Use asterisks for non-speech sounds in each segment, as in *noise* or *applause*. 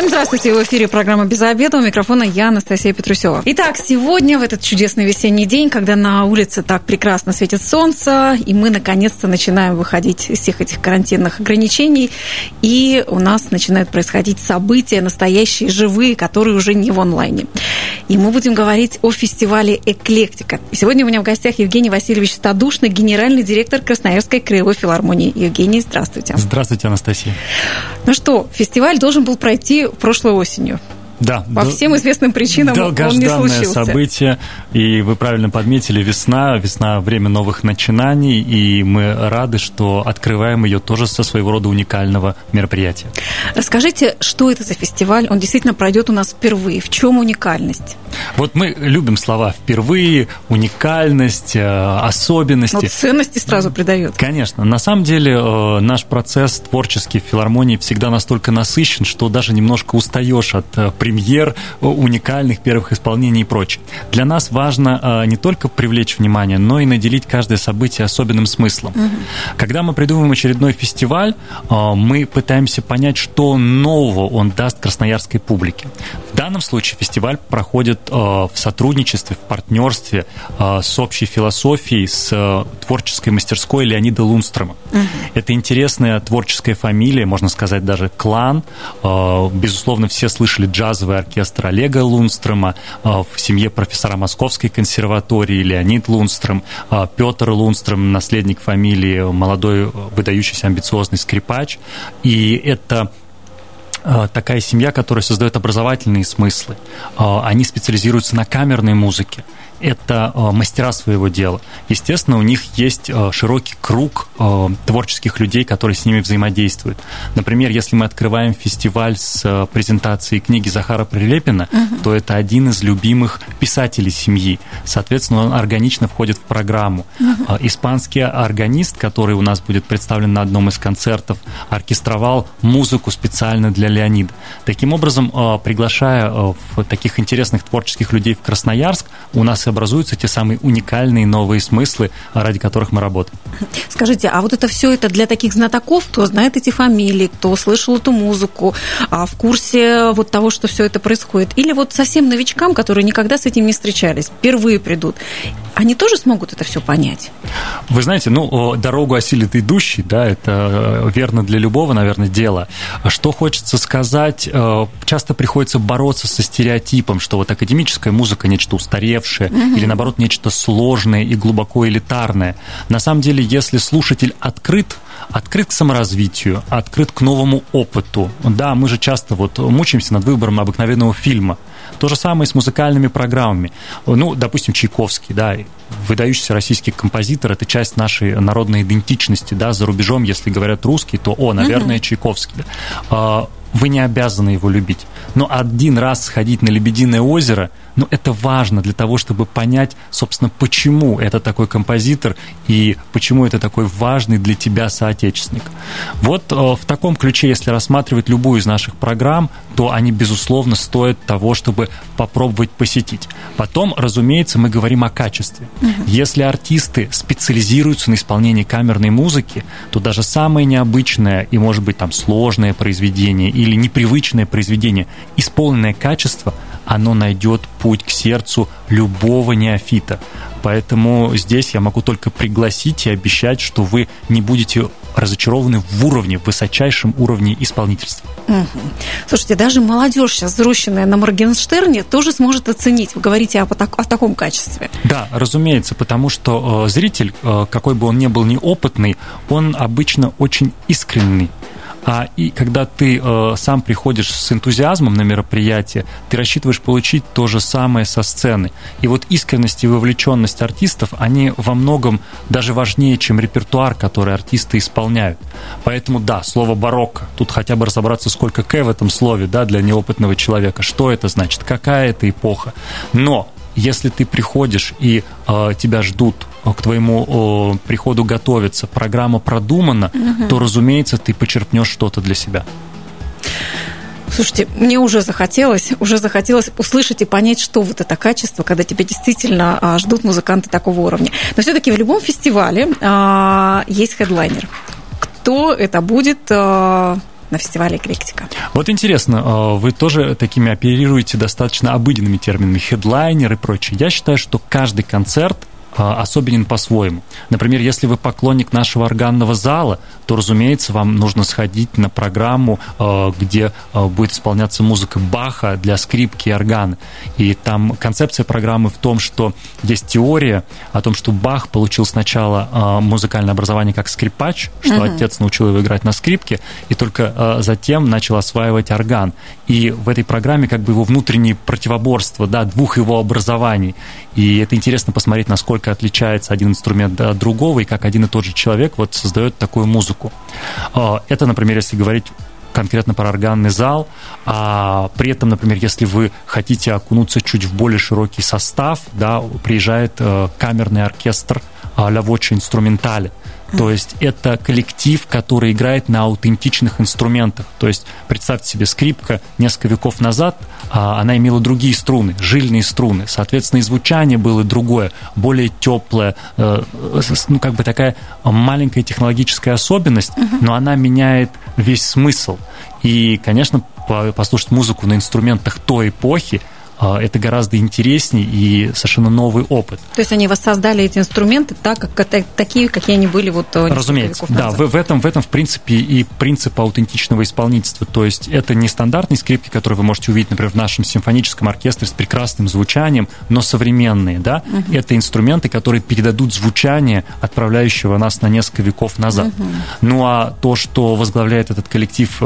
Всем здравствуйте, в эфире программа «Без обеда». У микрофона я, Анастасия Петрусева. Итак, сегодня, в этот чудесный весенний день, когда на улице так прекрасно светит солнце, и мы, наконец-то, начинаем выходить из всех этих карантинных ограничений, и у нас начинают происходить события настоящие, живые, которые уже не в онлайне. И мы будем говорить о фестивале «Эклектика». И сегодня у меня в гостях Евгений Васильевич Стадушный, генеральный директор Красноярской краевой филармонии. Евгений, здравствуйте. Здравствуйте, Анастасия. Ну что, фестиваль должен был пройти прошлой осенью. Да. По дол- всем известным причинам он не случился. событие, и вы правильно подметили, весна, весна – время новых начинаний, и мы рады, что открываем ее тоже со своего рода уникального мероприятия. Расскажите, что это за фестиваль? Он действительно пройдет у нас впервые. В чем уникальность? Вот мы любим слова «впервые», «уникальность», э, «особенности». Но ценности сразу придает. Конечно. На самом деле э, наш процесс творческий в филармонии всегда настолько насыщен, что даже немножко устаешь от э, премьер, уникальных первых исполнений и прочее. Для нас важно не только привлечь внимание, но и наделить каждое событие особенным смыслом. Угу. Когда мы придумываем очередной фестиваль, мы пытаемся понять, что нового он даст красноярской публике. В данном случае фестиваль проходит Э, в сотрудничестве, в партнерстве э, с общей философией, с э, творческой мастерской Леонида Лунстрома. Угу. Это интересная творческая фамилия, можно сказать, даже клан. Безусловно, все слышали джазовый оркестр Олега Лунстрома, в семье профессора Московской консерватории Леонид Лунстром, Петр Лунстром, наследник фамилии, молодой, выдающийся амбициозный скрипач. И это Э, такая семья, которая создает образовательные смыслы. Э, они специализируются на камерной музыке это э, мастера своего дела. Естественно, у них есть э, широкий круг э, творческих людей, которые с ними взаимодействуют. Например, если мы открываем фестиваль с презентацией книги Захара Прилепина, угу. то это один из любимых писателей семьи. Соответственно, он органично входит в программу. Угу. Испанский органист, который у нас будет представлен на одном из концертов, оркестровал музыку специально для Леонида. Таким образом, приглашая таких интересных творческих людей в Красноярск, у нас образуются те самые уникальные новые смыслы, ради которых мы работаем. Скажите, а вот это все это для таких знатоков, кто знает эти фамилии, кто слышал эту музыку, а в курсе вот того, что все это происходит? Или вот совсем новичкам, которые никогда с этим не встречались, впервые придут, они тоже смогут это все понять? Вы знаете, ну, дорогу осилит идущий, да, это э, верно для любого, наверное, дела. Что хочется сказать, э, часто приходится бороться со стереотипом, что вот академическая музыка нечто устаревшее, угу. *laughs* или наоборот нечто сложное и глубоко элитарное. На самом деле, если слушатель открыт, открыт к саморазвитию, открыт к новому опыту. Да, мы же часто вот мучаемся над выбором обыкновенного фильма. То же самое с музыкальными программами. Ну, допустим, Чайковский, да, выдающийся российский композитор, это часть нашей народной идентичности, да, за рубежом, если говорят русский, то, о, наверное, угу. Чайковский. Да. А, вы не обязаны его любить. Но один раз сходить на Лебединое озеро, ну, это важно для того, чтобы понять, собственно, почему это такой композитор и почему это такой важный для тебя соотечественник. Вот э, в таком ключе, если рассматривать любую из наших программ, то они, безусловно, стоят того, чтобы попробовать посетить. Потом, разумеется, мы говорим о качестве. Угу. Если артисты специализируются на исполнении камерной музыки, то даже самое необычное и, может быть, там сложное произведение или непривычное произведение, исполненное качество, оно найдет путь к сердцу любого неофита. Поэтому здесь я могу только пригласить и обещать, что вы не будете разочарованы в уровне, в высочайшем уровне исполнительства. Угу. Слушайте, даже молодежь сейчас, взросшенная на Моргенштерне, тоже сможет оценить. Вы говорите о, о таком качестве. Да, разумеется, потому что э, зритель, э, какой бы он ни был неопытный, он обычно очень искренний а, и когда ты э, сам приходишь с энтузиазмом на мероприятие, ты рассчитываешь получить то же самое со сцены. И вот искренность и вовлеченность артистов, они во многом даже важнее, чем репертуар, который артисты исполняют. Поэтому да, слово барокко. Тут хотя бы разобраться, сколько к в этом слове, да, для неопытного человека. Что это значит? Какая это эпоха? Но если ты приходишь и э, тебя ждут э, к твоему э, приходу готовиться, программа продумана, угу. то, разумеется, ты почерпнешь что-то для себя. Слушайте, мне уже захотелось, уже захотелось услышать и понять, что вот это качество, когда тебя действительно а, ждут музыканты такого уровня. Но все-таки в любом фестивале а, есть хедлайнер. Кто это будет? А, на фестивале «Эклектика». Вот интересно, а, вы тоже такими оперируете достаточно обыденными терминами, хедлайнер и прочее. Я считаю, что каждый концерт особенен по-своему. Например, если вы поклонник нашего органного зала, то, разумеется, вам нужно сходить на программу, а, где а, будет исполняться музыка Баха для скрипки и органа. И там концепция программы в том, что есть теория о том, что Бах получил сначала музыкальное образование как скрипач, что угу. отец научил его играть на скрипке, и только затем начал осваивать орган. И в этой программе как бы его внутреннее противоборство, да, двух его образований. И это интересно посмотреть, насколько отличается один инструмент от другого, и как один и тот же человек вот создает такую музыку. А, это, например, если говорить конкретно про органный зал, а при этом, например, если вы хотите окунуться чуть в более широкий состав, да, приезжает э, камерный оркестр а-ля Вочи Инструментали, то есть это коллектив, который играет на аутентичных инструментах. То есть представьте себе, скрипка несколько веков назад, а, она имела другие струны, жильные струны. Соответственно, и звучание было другое, более теплое, э, ну как бы такая маленькая технологическая особенность, но она меняет весь смысл. И, конечно, послушать музыку на инструментах той эпохи это гораздо интереснее и совершенно новый опыт. То есть они воссоздали эти инструменты так, как, такие, какие они были вот э, Разумеется, да, в, в, этом, в этом, в принципе, и принцип аутентичного исполнительства. То есть это не стандартные скрипки, которые вы можете увидеть, например, в нашем симфоническом оркестре с прекрасным звучанием, но современные, да, угу. это инструменты, которые передадут звучание, отправляющего нас на несколько веков назад. Угу. Ну а то, что возглавляет этот коллектив э,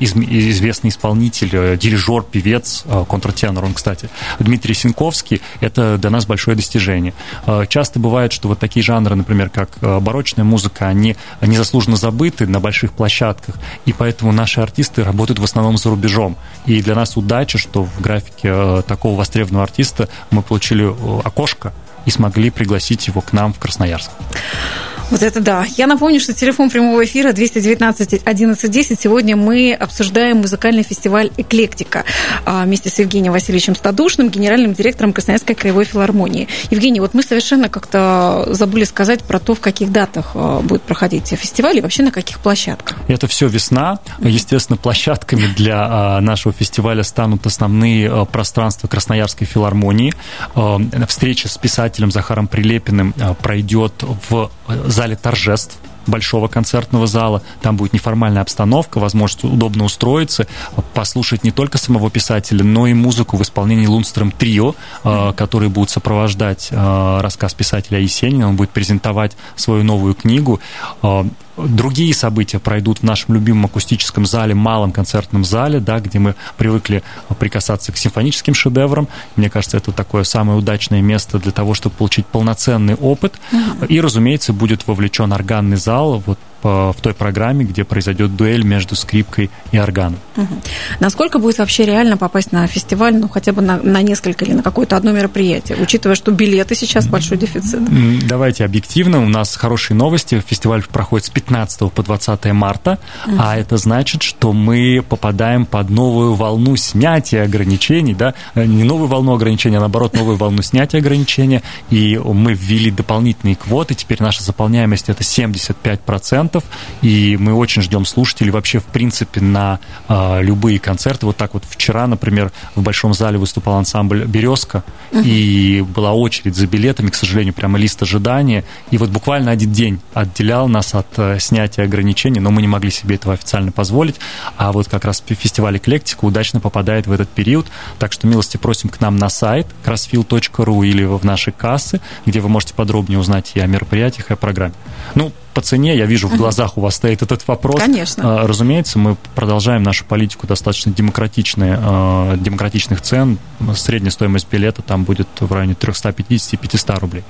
известный исполнитель, э, дирижер, певец, контртенор, он, кстати, кстати. Дмитрий Синковский – это для нас большое достижение. Э, часто бывает, что вот такие жанры, например, как э, барочная музыка, они незаслуженно забыты на больших площадках, и поэтому наши артисты работают в основном за рубежом. И для нас удача, что в графике э, такого востребованного артиста мы получили окошко и смогли пригласить его к нам в Красноярск. Вот это да. Я напомню, что телефон прямого эфира 219 1110. Сегодня мы обсуждаем музыкальный фестиваль «Эклектика» а, вместе с Евгением Васильевичем Стадушным, генеральным директором Красноярской краевой филармонии. Евгений, вот мы совершенно как-то забыли сказать про то, в каких датах а, будет проходить фестиваль и вообще на каких площадках. Это все весна. Естественно, площадками для а, нашего фестиваля станут основные пространства Красноярской филармонии. Встреча с писателем Захаром Прилепиным пройдет в зале торжеств большого концертного зала. Там будет неформальная обстановка, возможность удобно устроиться, послушать не только самого писателя, но и музыку в исполнении Лунстром Трио, э, которые будут сопровождать э, рассказ писателя Есенина. Он будет презентовать свою новую книгу. Другие события пройдут в нашем любимом акустическом зале, малом концертном зале, да, где мы привыкли прикасаться к симфоническим шедеврам. Мне кажется, это такое самое удачное место для того, чтобы получить полноценный опыт. И, разумеется, будет вовлечен органный зал. Вот в той программе, где произойдет дуэль между скрипкой и органом. Угу. Насколько будет вообще реально попасть на фестиваль, ну хотя бы на, на несколько или на какое-то одно мероприятие, учитывая, что билеты сейчас большой дефицит? Давайте объективно. У нас хорошие новости. Фестиваль проходит с 15 по 20 марта, угу. а это значит, что мы попадаем под новую волну снятия ограничений, да, не новую волну ограничений, а наоборот новую волну снятия ограничения, и мы ввели дополнительные квоты, теперь наша заполняемость это 75%, концертов, и мы очень ждем слушателей вообще, в принципе, на э, любые концерты. Вот так вот вчера, например, в Большом зале выступал ансамбль «Березка», uh-huh. и была очередь за билетами, к сожалению, прямо лист ожидания, и вот буквально один день отделял нас от э, снятия ограничений, но мы не могли себе этого официально позволить, а вот как раз фестиваль «Эклектика» удачно попадает в этот период, так что милости просим к нам на сайт crossfield.ru или в наши кассы, где вы можете подробнее узнать и о мероприятиях, и о программе. Ну, по цене, я вижу, в глазах у вас стоит этот вопрос. Конечно. А, разумеется, мы продолжаем нашу политику достаточно демократичные, а, демократичных цен. Средняя стоимость билета там будет в районе 350-500 рублей.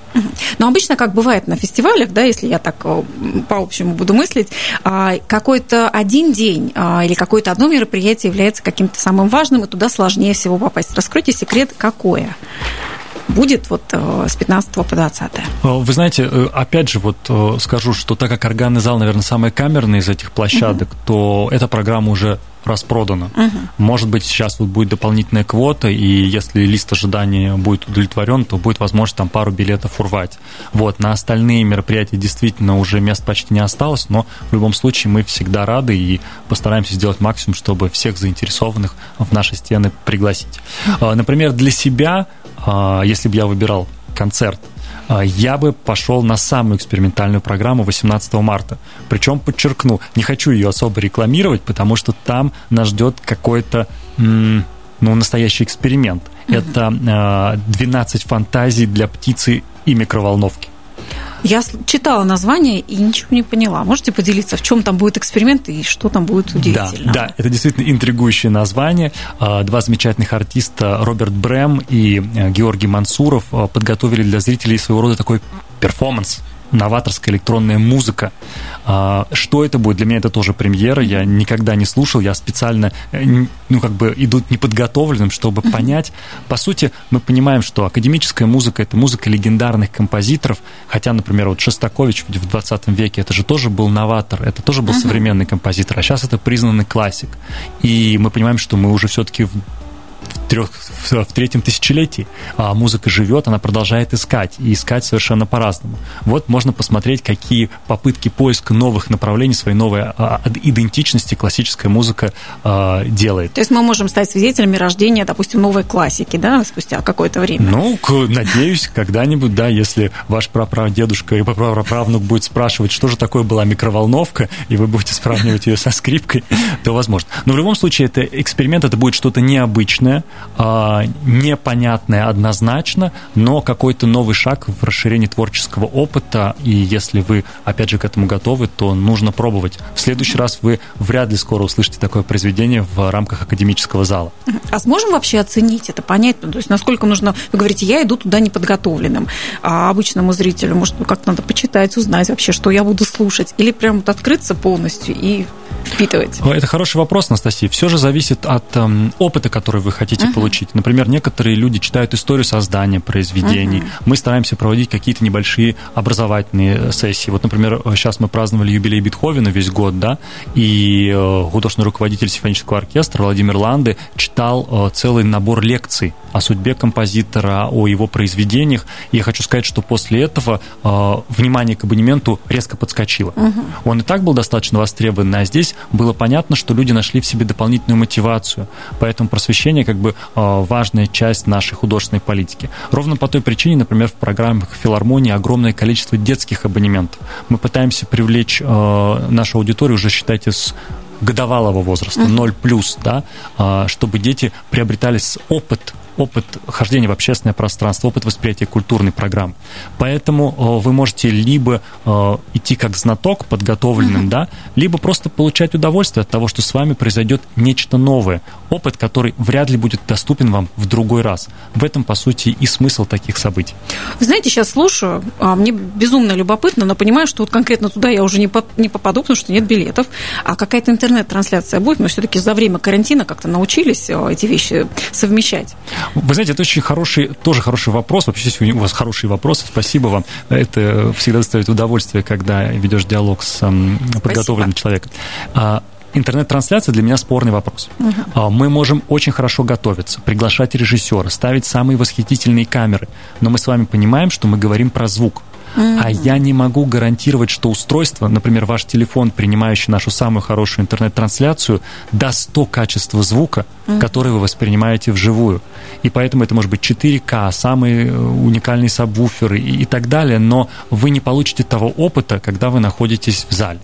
Но обычно, как бывает на фестивалях, да, если я так э, по-общему буду мыслить, а, какой-то один день или какое-то одно мероприятие является каким-то самым важным, и туда сложнее всего попасть. Раскройте секрет, какое? Будет вот с 15 по 20. Вы знаете, опять же, вот скажу, что так как органный зал, наверное, самый камерный из этих площадок, угу. то эта программа уже распродано. Угу. Может быть, сейчас вот будет дополнительная квота, и если лист ожидания будет удовлетворен, то будет возможность там пару билетов урвать. Вот, на остальные мероприятия действительно уже мест почти не осталось, но в любом случае мы всегда рады и постараемся сделать максимум, чтобы всех заинтересованных в наши стены пригласить. А, например, для себя, а, если бы я выбирал концерт я бы пошел на самую экспериментальную программу 18 марта. Причем, подчеркну, не хочу ее особо рекламировать, потому что там нас ждет какой-то ну, настоящий эксперимент. Это 12 фантазий для птицы и микроволновки. Я читала название и ничего не поняла. Можете поделиться, в чем там будет эксперимент и что там будет удивительно? Да, да это действительно интригующее название. А, два замечательных артиста Роберт Брэм и э, Георгий Мансуров а, подготовили для зрителей своего рода такой перформанс – новаторская электронная музыка. А, что это будет? Для меня это тоже премьера. Я никогда не слушал. Я специально, э, ну, как бы идут неподготовленным, чтобы понять. По сути, мы понимаем, что академическая музыка – это музыка легендарных композиторов. Хотя, например, вот Шостакович в 20 веке – это же тоже был новатор, это тоже был современный композитор. А сейчас это признанный классик. И мы понимаем, что мы уже все-таки в, трех, в третьем тысячелетии. А музыка живет, она продолжает искать, и искать совершенно по-разному. Вот можно посмотреть, какие попытки поиска новых направлений, своей новой а, идентичности классическая музыка а, делает. То есть мы можем стать свидетелями рождения, допустим, новой классики, да, спустя какое-то время? Ну, надеюсь, когда-нибудь, да, если ваш прапрадедушка и праправнук будет спрашивать, что же такое была микроволновка, и вы будете сравнивать ее со скрипкой, то возможно. Но в любом случае, это эксперимент, это будет что-то необычное, а, непонятное однозначно, но какой-то новый шаг в расширении творческого опыта, и если вы, опять же, к этому готовы, то нужно пробовать. В следующий раз вы вряд ли скоро услышите такое произведение в рамках академического зала. А сможем вообще оценить это, понять, ну, то есть насколько нужно, вы говорите, я иду туда неподготовленным, а обычному зрителю, может, ну, как надо почитать, узнать вообще, что я буду слушать, или прям вот открыться полностью и впитывать? Это хороший вопрос, Анастасия. Все же зависит от эм, опыта, который вы хотите uh-huh. получить. Например, некоторые люди читают историю создания произведений. Uh-huh. Мы стараемся проводить какие-то небольшие образовательные э, сессии. Вот, например, сейчас мы праздновали юбилей Бетховена весь год, да, и э, художественный руководитель симфонического оркестра Владимир Ланды читал э, целый набор лекций о судьбе композитора, о его произведениях. И я хочу сказать, что после этого внимание к абонементу резко подскочило. Uh-huh. Он и так был достаточно востребован, а здесь было понятно, что люди нашли в себе дополнительную мотивацию. Поэтому просвещение как бы а, важная часть нашей художественной политики. Ровно по той причине, например, в программах филармонии огромное количество детских абонементов. Мы пытаемся привлечь а, нашу аудиторию уже, считайте, с годовалого возраста, 0 плюс, да, а, чтобы дети приобретали опыт опыт хождения в общественное пространство, опыт восприятия культурной программы. Поэтому э, вы можете либо э, идти как знаток подготовленным, mm-hmm. да, либо просто получать удовольствие от того, что с вами произойдет нечто новое, опыт, который вряд ли будет доступен вам в другой раз. В этом, по сути, и смысл таких событий. Вы знаете, сейчас слушаю, а, мне безумно любопытно, но понимаю, что вот конкретно туда я уже не, не попаду, потому что нет билетов, а какая-то интернет-трансляция будет. Мы все-таки за время карантина как-то научились э, эти вещи совмещать. Вы знаете, это очень хороший, тоже хороший вопрос. Вообще, у вас хорошие вопросы. Спасибо вам. Это всегда доставит удовольствие, когда ведешь диалог с подготовленным Спасибо. человеком. А, интернет-трансляция для меня спорный вопрос. Угу. Мы можем очень хорошо готовиться, приглашать режиссера, ставить самые восхитительные камеры, но мы с вами понимаем, что мы говорим про звук. Mm-hmm. А я не могу гарантировать, что устройство, например, ваш телефон, принимающий нашу самую хорошую интернет-трансляцию, даст то качество звука, mm-hmm. которое вы воспринимаете вживую. И поэтому это может быть 4К, самые э, уникальные сабвуферы и, и так далее, но вы не получите того опыта, когда вы находитесь в зале.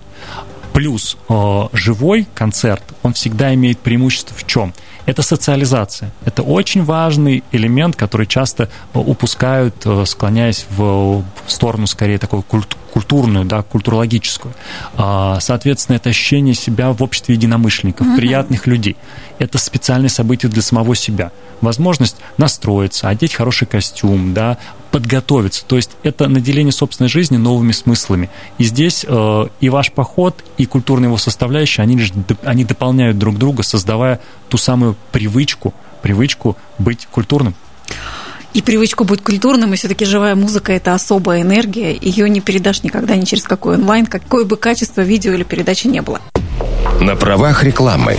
Плюс э, живой концерт, он всегда имеет преимущество в чем? Это социализация. Это очень важный элемент, который часто э, упускают, э, склоняясь в сторону, скорее, такой культ культурную, да, культурологическую. А, соответственно, это ощущение себя в обществе единомышленников, приятных людей. Это специальное событие для самого себя. Возможность настроиться, одеть хороший костюм, да, подготовиться. То есть это наделение собственной жизни новыми смыслами. И здесь э, и ваш поход, и культурная его составляющая, они, лишь, они дополняют друг друга, создавая ту самую привычку, привычку быть культурным. и привычку быть культурным, и все-таки живая музыка – это особая энергия, ее не передашь никогда ни через какой онлайн, какое бы качество видео или передачи не было. На правах рекламы.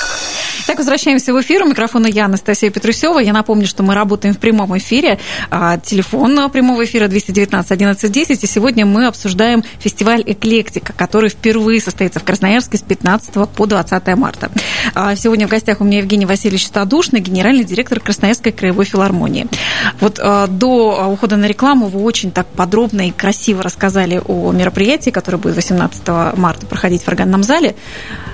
Возвращаемся в эфир. У микрофона я, Анастасия Петрусева. Я напомню, что мы работаем в прямом эфире. А, телефон прямого эфира 219 11 10. И сегодня мы обсуждаем фестиваль «Эклектика», который впервые состоится в Красноярске с 15 по 20 марта. А, сегодня в гостях у меня Евгений Васильевич Стадушный, генеральный директор Красноярской краевой филармонии. Вот а, до ухода на рекламу вы очень так подробно и красиво рассказали о мероприятии, которое будет 18 марта проходить в органном зале.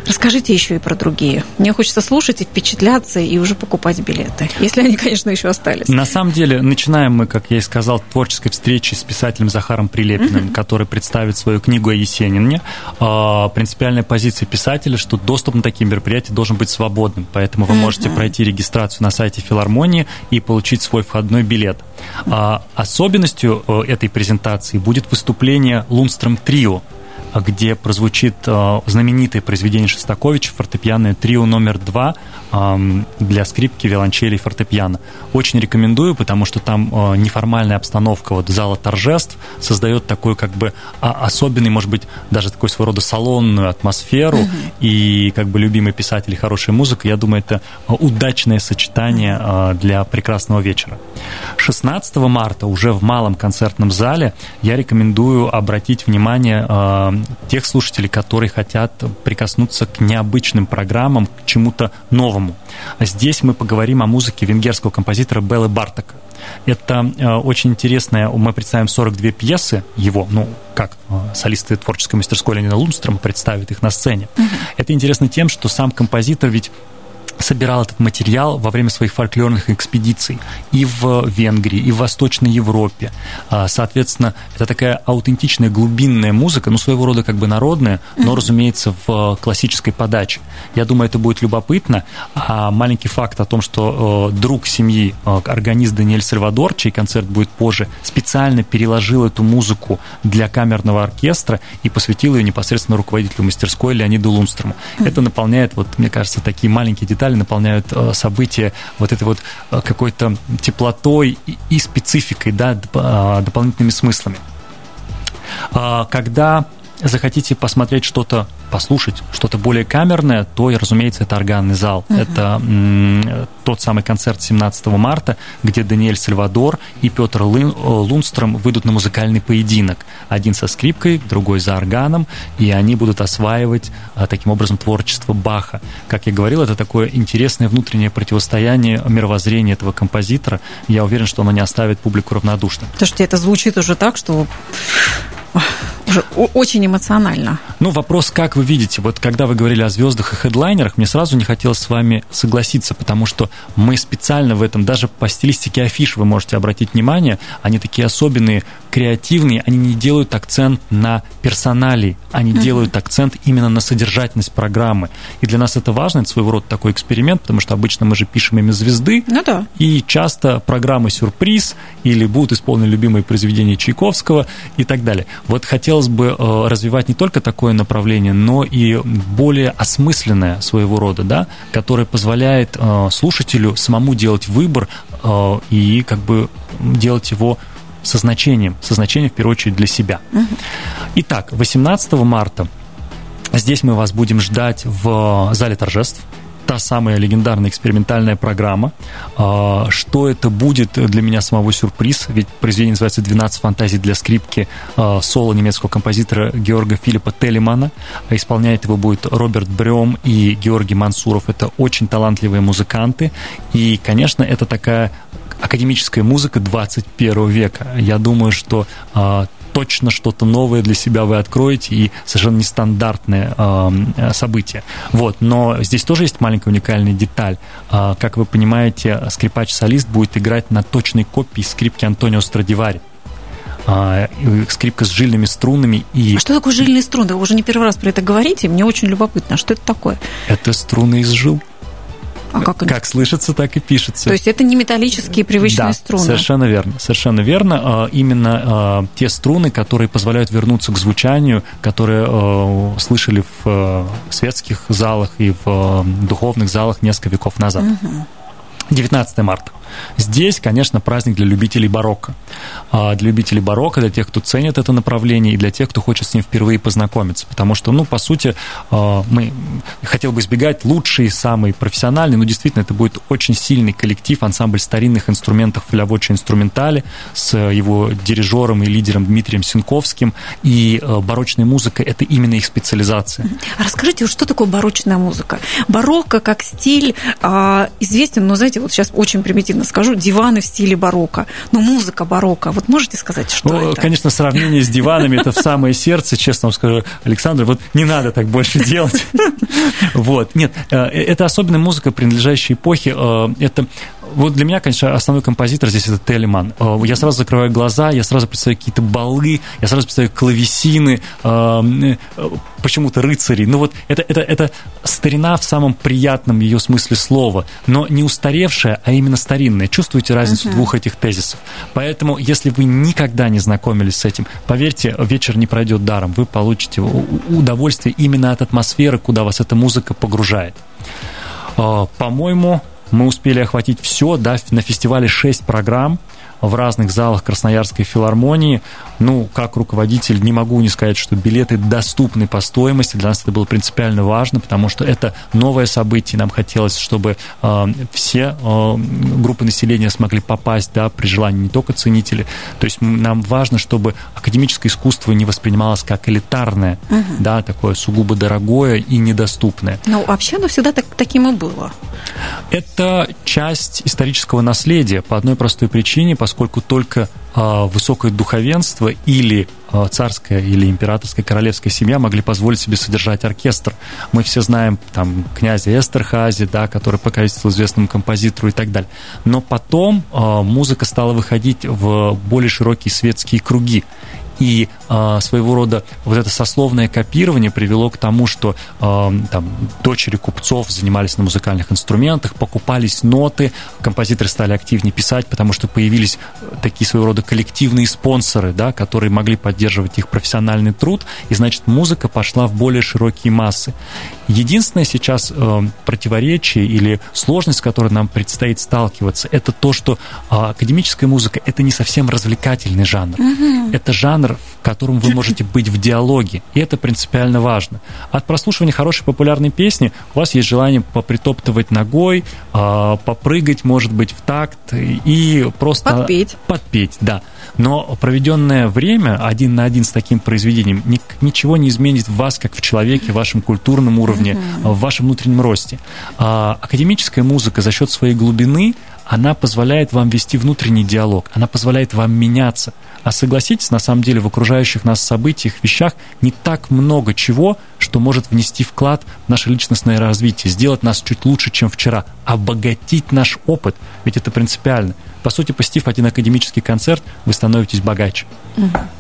Расскажите еще и про другие. Мне хочется слушать слушать и впечатляться, и уже покупать билеты. Если они, конечно, еще остались. На самом деле, начинаем мы, как я и сказал, творческой встречи с писателем Захаром Прилепиным, uh-huh. который представит свою книгу о Есенине. А, принципиальная позиция писателя, что доступ на такие мероприятия должен быть свободным, поэтому вы uh-huh. можете пройти регистрацию на сайте филармонии и получить свой входной билет. А, особенностью э, этой презентации будет выступление Лунстром Трио, где прозвучит э, знаменитое произведение Шостаковича «Фортепианное трио номер два» для скрипки, виолончели и фортепиано. Очень рекомендую, потому что там э, неформальная обстановка вот зала торжеств создает такой как бы а, особенный, может быть, даже такой своего рода салонную атмосферу угу. и как бы любимый писатель и хорошая музыка. Я думаю, это удачное сочетание для прекрасного вечера. 16 марта уже в малом концертном зале я рекомендую обратить внимание тех слушателей, которые хотят прикоснуться к необычным программам, к чему-то новому. Здесь мы поговорим о музыке венгерского композитора Беллы Бартака. Это э, очень интересное, мы представим 42 пьесы его, ну, как э, солисты творческой мастерской Ленина Лунстром представят их на сцене. Uh-huh. Это интересно тем, что сам композитор ведь собирал этот материал во время своих фольклорных экспедиций и в Венгрии, и в Восточной Европе. А, соответственно, это такая аутентичная глубинная музыка, ну, своего рода как бы народная, но, разумеется, в классической подаче. Я думаю, это будет любопытно. А маленький факт о том, что э, друг семьи, э, органист Даниэль Сальвадор, чей концерт будет позже, специально переложил эту музыку для камерного оркестра и посвятил ее непосредственно руководителю мастерской Леониду Лунстрому. Это наполняет, вот, мне кажется, такие маленькие детали детали наполняют э, события вот этой вот э, какой-то теплотой и спецификой, да, а, дополнительными смыслами. А, когда захотите посмотреть что-то, послушать что-то более камерное, то, разумеется, это органный зал. Uh-huh. Это м, тот самый концерт 17 марта, где Даниэль Сальвадор и Петр Лун, Лунстром выйдут на музыкальный поединок. Один со скрипкой, другой за органом, и они будут осваивать а, таким образом творчество Баха. Как я говорил, это такое интересное внутреннее противостояние мировоззрения этого композитора. Я уверен, что оно не оставит публику равнодушным. Слушайте, это звучит уже так, что уже очень эмоционально. Ну, вопрос, как вы видите, вот когда вы говорили о звездах и хедлайнерах, мне сразу не хотелось с вами согласиться, потому что мы специально в этом, даже по стилистике афиш вы можете обратить внимание, они такие особенные, креативные, они не делают акцент на персоналии, они uh-huh. делают акцент именно на содержательность программы. И для нас это важно, это своего рода такой эксперимент, потому что обычно мы же пишем имя звезды, ну, да. и часто программы сюрприз или будут исполнены любимые произведения Чайковского и так далее. Вот хотелось бы э, развивать не только такое направление, но и более осмысленное своего рода, да, которое позволяет э, слушателю самому делать выбор э, и как бы делать его со значением, со значением в первую очередь для себя. Итак, 18 марта. Здесь мы вас будем ждать в зале торжеств та самая легендарная экспериментальная программа. А, что это будет для меня самого сюрприз, ведь произведение называется «12 фантазий для скрипки» а, соло немецкого композитора Георга Филиппа Телемана. Исполняет его будет Роберт Брем и Георгий Мансуров. Это очень талантливые музыканты. И, конечно, это такая академическая музыка 21 века. Я думаю, что а, точно что-то новое для себя вы откроете и совершенно нестандартное э, событие. Вот. Но здесь тоже есть маленькая уникальная деталь. Э, как вы понимаете, скрипач-солист будет играть на точной копии скрипки Антонио Страдивари скрипка с жильными струнами и... А что такое жильные струны? Вы уже не первый раз про это говорите, мне очень любопытно. Что это такое? Это струны из жил. А как, как слышится, так и пишется. То есть это не металлические привычные да, струны? совершенно верно. Совершенно верно. А, именно а, те струны, которые позволяют вернуться к звучанию, которые а, слышали в светских залах и в духовных залах несколько веков назад. Угу. 19 марта. Здесь, конечно, праздник для любителей барокко. А, для любителей барокко, для тех, кто ценит это направление, и для тех, кто хочет с ним впервые познакомиться. Потому что, ну, по сути, а, мы хотел бы избегать лучший, самый профессиональный, но действительно это будет очень сильный коллектив, ансамбль старинных инструментов флявочи инструментали с его дирижером и лидером Дмитрием Синковским. И а, барочная музыка – это именно их специализация. Расскажите, что такое барочная музыка? Барокко как стиль известен, но, знаете, вот сейчас очень примитивно объективно скажу, диваны в стиле барокко. Но музыка барокко. Вот можете сказать, что ну, это? Конечно, сравнение с диванами это в самое сердце, честно вам скажу, Александр, вот не надо так больше делать. *laughs* Вот. Нет, э, это особенная музыка, принадлежащая эпохе. Э, это вот для меня, конечно, основной композитор здесь это Телеман. Э, я сразу закрываю глаза, я сразу представляю какие-то балы, я сразу представляю клавесины, почему-то рыцари. Ну вот это, это, это старина в самом приятном ее смысле слова, но не устаревшая, а именно старинная. Чувствуете разницу uh-huh. двух этих тезисов? Поэтому, если вы никогда не знакомились с этим, поверьте, вечер не пройдет даром. Вы получите удовольствие именно от атмосферы, куда вас эта музыка погружает. По-моему, мы успели охватить все, да, на фестивале 6 программ, в разных залах Красноярской филармонии. Ну, как руководитель не могу не сказать, что билеты доступны по стоимости. Для нас это было принципиально важно, потому что это новое событие. Нам хотелось, чтобы э, все э, группы населения смогли попасть, да, при желании не только ценители. То есть нам важно, чтобы академическое искусство не воспринималось как элитарное, угу. да, такое сугубо дорогое и недоступное. Ну, вообще оно всегда так, таким и было. Это часть исторического наследия по одной простой причине, поскольку только а, высокое духовенство или а, царская или императорская королевская семья могли позволить себе содержать оркестр. Мы все знаем там князя Эстерхази, да, который покровительствовал известному композитору и так далее. Но потом э, музыка стала выходить в более широкие светские круги и э, своего рода вот это сословное копирование привело к тому, что э, там дочери купцов занимались на музыкальных инструментах, покупались ноты, композиторы стали активнее писать, потому что появились такие своего рода коллективные спонсоры, да, которые могли поддерживать их профессиональный труд, и значит музыка пошла в более широкие массы. Единственное сейчас э, противоречие или сложность, с которой нам предстоит сталкиваться, это то, что э, академическая музыка это не совсем развлекательный жанр, mm-hmm. это жанр жанр, в котором вы можете быть в диалоге, и это принципиально важно. От прослушивания хорошей популярной песни у вас есть желание попритоптывать ногой, а, попрыгать, может быть, в такт и просто... Подпеть. Подпеть, да. Но проведенное время один на один с таким произведением ничего не изменит в вас, как в человеке, в вашем культурном уровне, в вашем внутреннем росте. А, академическая музыка за счет своей глубины она позволяет вам вести внутренний диалог, она позволяет вам меняться. А согласитесь, на самом деле в окружающих нас событиях, вещах не так много чего, что может внести вклад в наше личностное развитие, сделать нас чуть лучше, чем вчера, обогатить наш опыт, ведь это принципиально. По сути, посетив один академический концерт, вы становитесь богаче.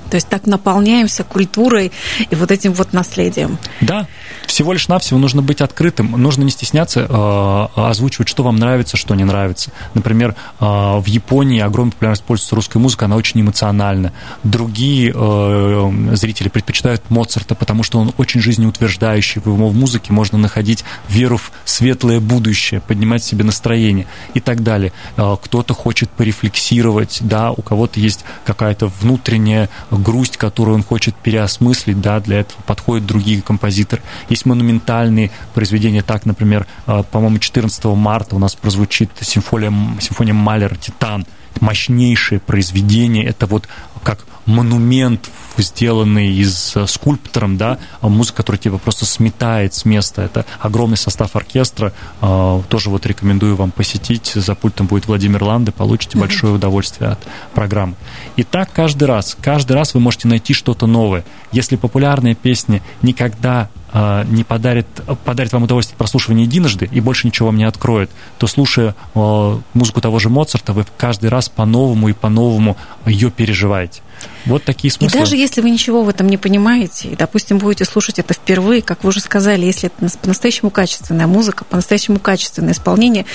То есть так наполняемся культурой и вот этим вот наследием. Да, всего лишь навсего нужно быть открытым, нужно не стесняться э, озвучивать, что вам нравится, что не нравится. Например, э, в Японии огромная популярность пользуется русской музыкой, она очень эмоциональна. Другие э, зрители предпочитают Моцарта, потому что он очень жизнеутверждающий. В его музыке можно находить веру в светлое будущее, поднимать себе настроение и так далее. Э, кто-то хочет порефлексировать, да, у кого-то есть какая-то внутренняя грусть, которую он хочет переосмыслить, да, для этого подходят другие композиторы. Есть монументальные произведения, так, например, э, по-моему, 14 марта у нас прозвучит симфония, симфония Малера «Титан», мощнейшее произведение, это вот как монумент, сделанный из э, скульптором, да, а музыка, которая тебя просто сметает с места. Это огромный состав оркестра. Э, тоже вот рекомендую вам посетить. За пультом будет Владимир Ланды, получите большое удовольствие от программы. И так каждый раз. Каждый раз вы можете найти что-то новое. Если популярная песня никогда э, не подарит, подарит вам удовольствие от прослушивания единожды и больше ничего вам не откроет, то слушая музыку того же Моцарта, вы каждый раз по-новому и по-новому ее переживаете. Вот такие смыслы. И даже если вы ничего в этом не понимаете, и, допустим, будете слушать это впервые, как вы уже сказали, если это по-настоящему качественная музыка, по-настоящему качественное исполнение,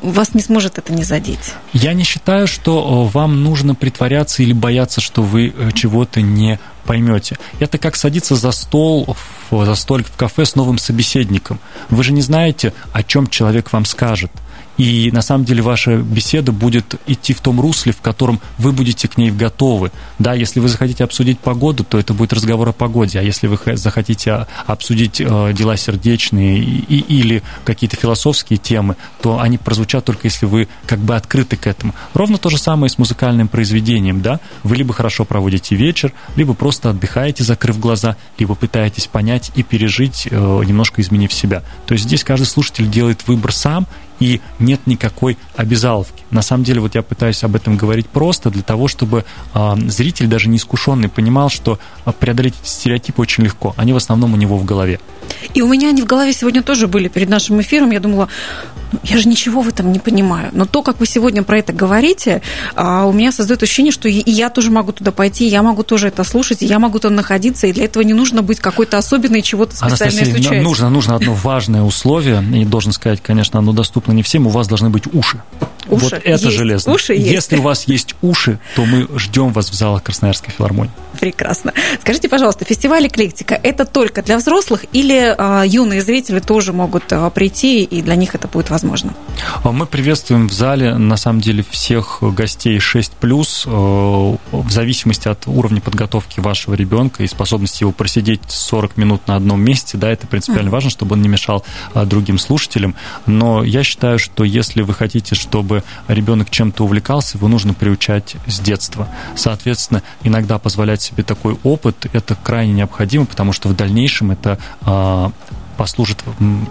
вас не сможет это не задеть. Я не считаю, что вам нужно притворяться или бояться, что вы э, чего-то не поймете. Это как садиться за стол, за столик в кафе с новым собеседником. Вы же не знаете, о чем человек вам скажет. И на самом деле ваша беседа будет идти в том русле, в котором вы будете к ней готовы. Да, если вы захотите обсудить погоду, то это будет разговор о погоде. А если вы захотите обсудить э, дела сердечные и, или какие-то философские темы, то они прозвучат только если вы как бы открыты к этому. Ровно то же самое с музыкальным произведением. Да? Вы либо хорошо проводите вечер, либо просто отдыхаете, закрыв глаза, либо пытаетесь понять и пережить, э, немножко изменив себя. То есть здесь каждый слушатель делает выбор сам, и нет никакой обязаловки. На самом деле, вот я пытаюсь об этом говорить просто для того, чтобы э, зритель, даже неискушенный, понимал, что а, преодолеть эти стереотипы очень легко. Они в основном у него в голове. И у меня они в голове сегодня тоже были перед нашим эфиром. Я думала, я же ничего в этом не понимаю. Но то, как вы сегодня про это говорите, а, у меня создает ощущение, что и я тоже могу туда пойти, я могу тоже это слушать, я могу там находиться, и для этого не нужно быть какой-то особенной, чего-то специально изучать. Нужно, нужно одно важное условие, и должен сказать, конечно, оно доступно не всем, у вас должны быть уши. Уши вот это есть. железно. Уши есть. Если у вас есть уши, то мы ждем вас в залах Красноярской филармонии. Прекрасно. Скажите, пожалуйста, фестиваль «Эклектика» – это только для взрослых или а, юные зрители тоже могут а, прийти, и для них это будет возможно? А, мы приветствуем в зале, на самом деле, всех гостей 6+, а, в зависимости от уровня подготовки вашего ребенка и способности его просидеть 40 минут на одном месте, да, это принципиально mm-hmm. важно, чтобы он не мешал а, другим слушателям. Но я считаю, что если вы хотите, чтобы чтобы ребенок чем-то увлекался, его нужно приучать с детства. Соответственно, иногда позволять себе такой опыт, это крайне необходимо, потому что в дальнейшем это а, послужит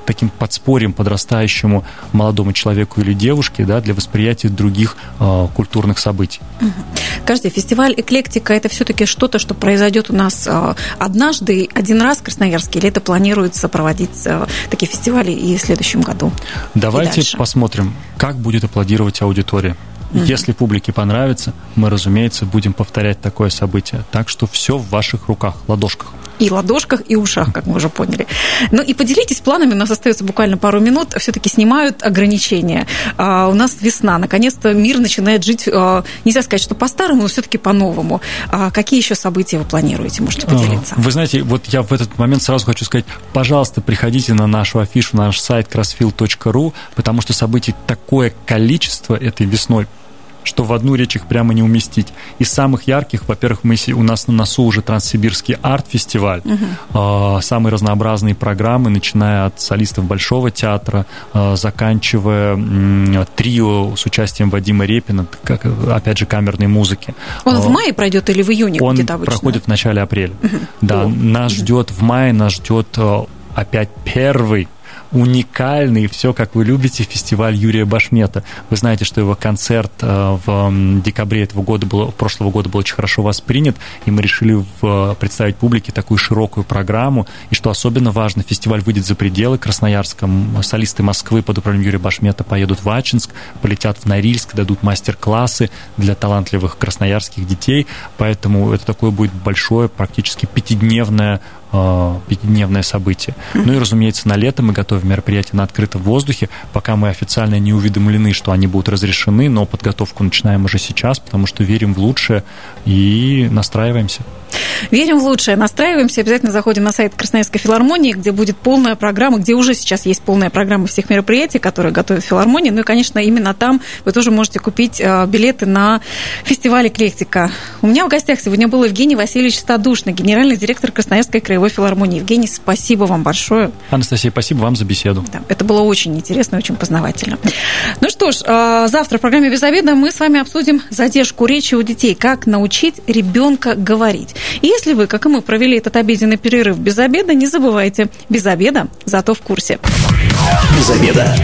таким подспорьем подрастающему молодому человеку или девушке да, для восприятия других э, культурных событий. Скажите, фестиваль «Эклектика» – это все-таки что-то, что произойдет у нас э, однажды, один раз в Красноярске, или это планируется проводить э, такие фестивали и в следующем году? Давайте посмотрим, как будет аплодировать аудитория. Если публике понравится, мы, разумеется, будем повторять такое событие. Так что все в ваших руках, ладошках и ладошках, и ушах, как мы уже поняли. Ну и поделитесь планами, у нас остается буквально пару минут, все-таки снимают ограничения. А, у нас весна, наконец-то мир начинает жить, а, нельзя сказать, что по-старому, но все-таки по-новому. А какие еще события вы планируете, можете поделиться? Вы знаете, вот я в этот момент сразу хочу сказать, пожалуйста, приходите на нашу афишу, на наш сайт crossfield.ru, потому что событий такое количество этой весной что в одну речь их прямо не уместить. Из самых ярких, во-первых, мы, у нас на носу уже Транссибирский арт-фестиваль, угу. э, самые разнообразные программы, начиная от солистов Большого театра, э, заканчивая э, трио с участием Вадима Репина, как, опять же, камерной музыки. Он в мае пройдет или в июне? Он проходит в начале апреля. Угу. Да, О. нас ждет в мае, нас ждет опять первый уникальный, все как вы любите, фестиваль Юрия Башмета. Вы знаете, что его концерт э, в декабре этого года было, прошлого года был очень хорошо воспринят, и мы решили представить публике такую широкую программу. И что особенно важно, фестиваль выйдет за пределы Красноярска. Солисты Москвы под управлением Юрия Башмета поедут в Ачинск, полетят в Норильск, дадут мастер-классы для талантливых красноярских детей. Поэтому это такое будет большое, практически пятидневное Э, пятидневное событие. Ну и, разумеется, на лето мы готовим мероприятия на открытом воздухе, пока мы официально не уведомлены, что они будут разрешены, но подготовку начинаем уже сейчас, потому что верим в лучшее и настраиваемся. Верим в лучшее, настраиваемся, обязательно заходим на сайт Красноярской филармонии, где будет полная программа, где уже сейчас есть полная программа всех мероприятий, которые готовит филармония. Ну и, конечно, именно там вы тоже можете купить э, билеты на фестиваль «Эклектика». У меня в гостях сегодня был Евгений Васильевич Стадушный, генеральный директор Красноярской краевой филармонии. Евгений, спасибо вам большое. Анастасия, спасибо вам за беседу. Да, это было очень интересно очень познавательно. Ну что ж, э, завтра в программе «Безобедно» мы с вами обсудим задержку речи у детей, как научить ребенка говорить. Если вы, как и мы, провели этот обеденный перерыв без обеда, не забывайте, без обеда, зато в курсе. Без обеда.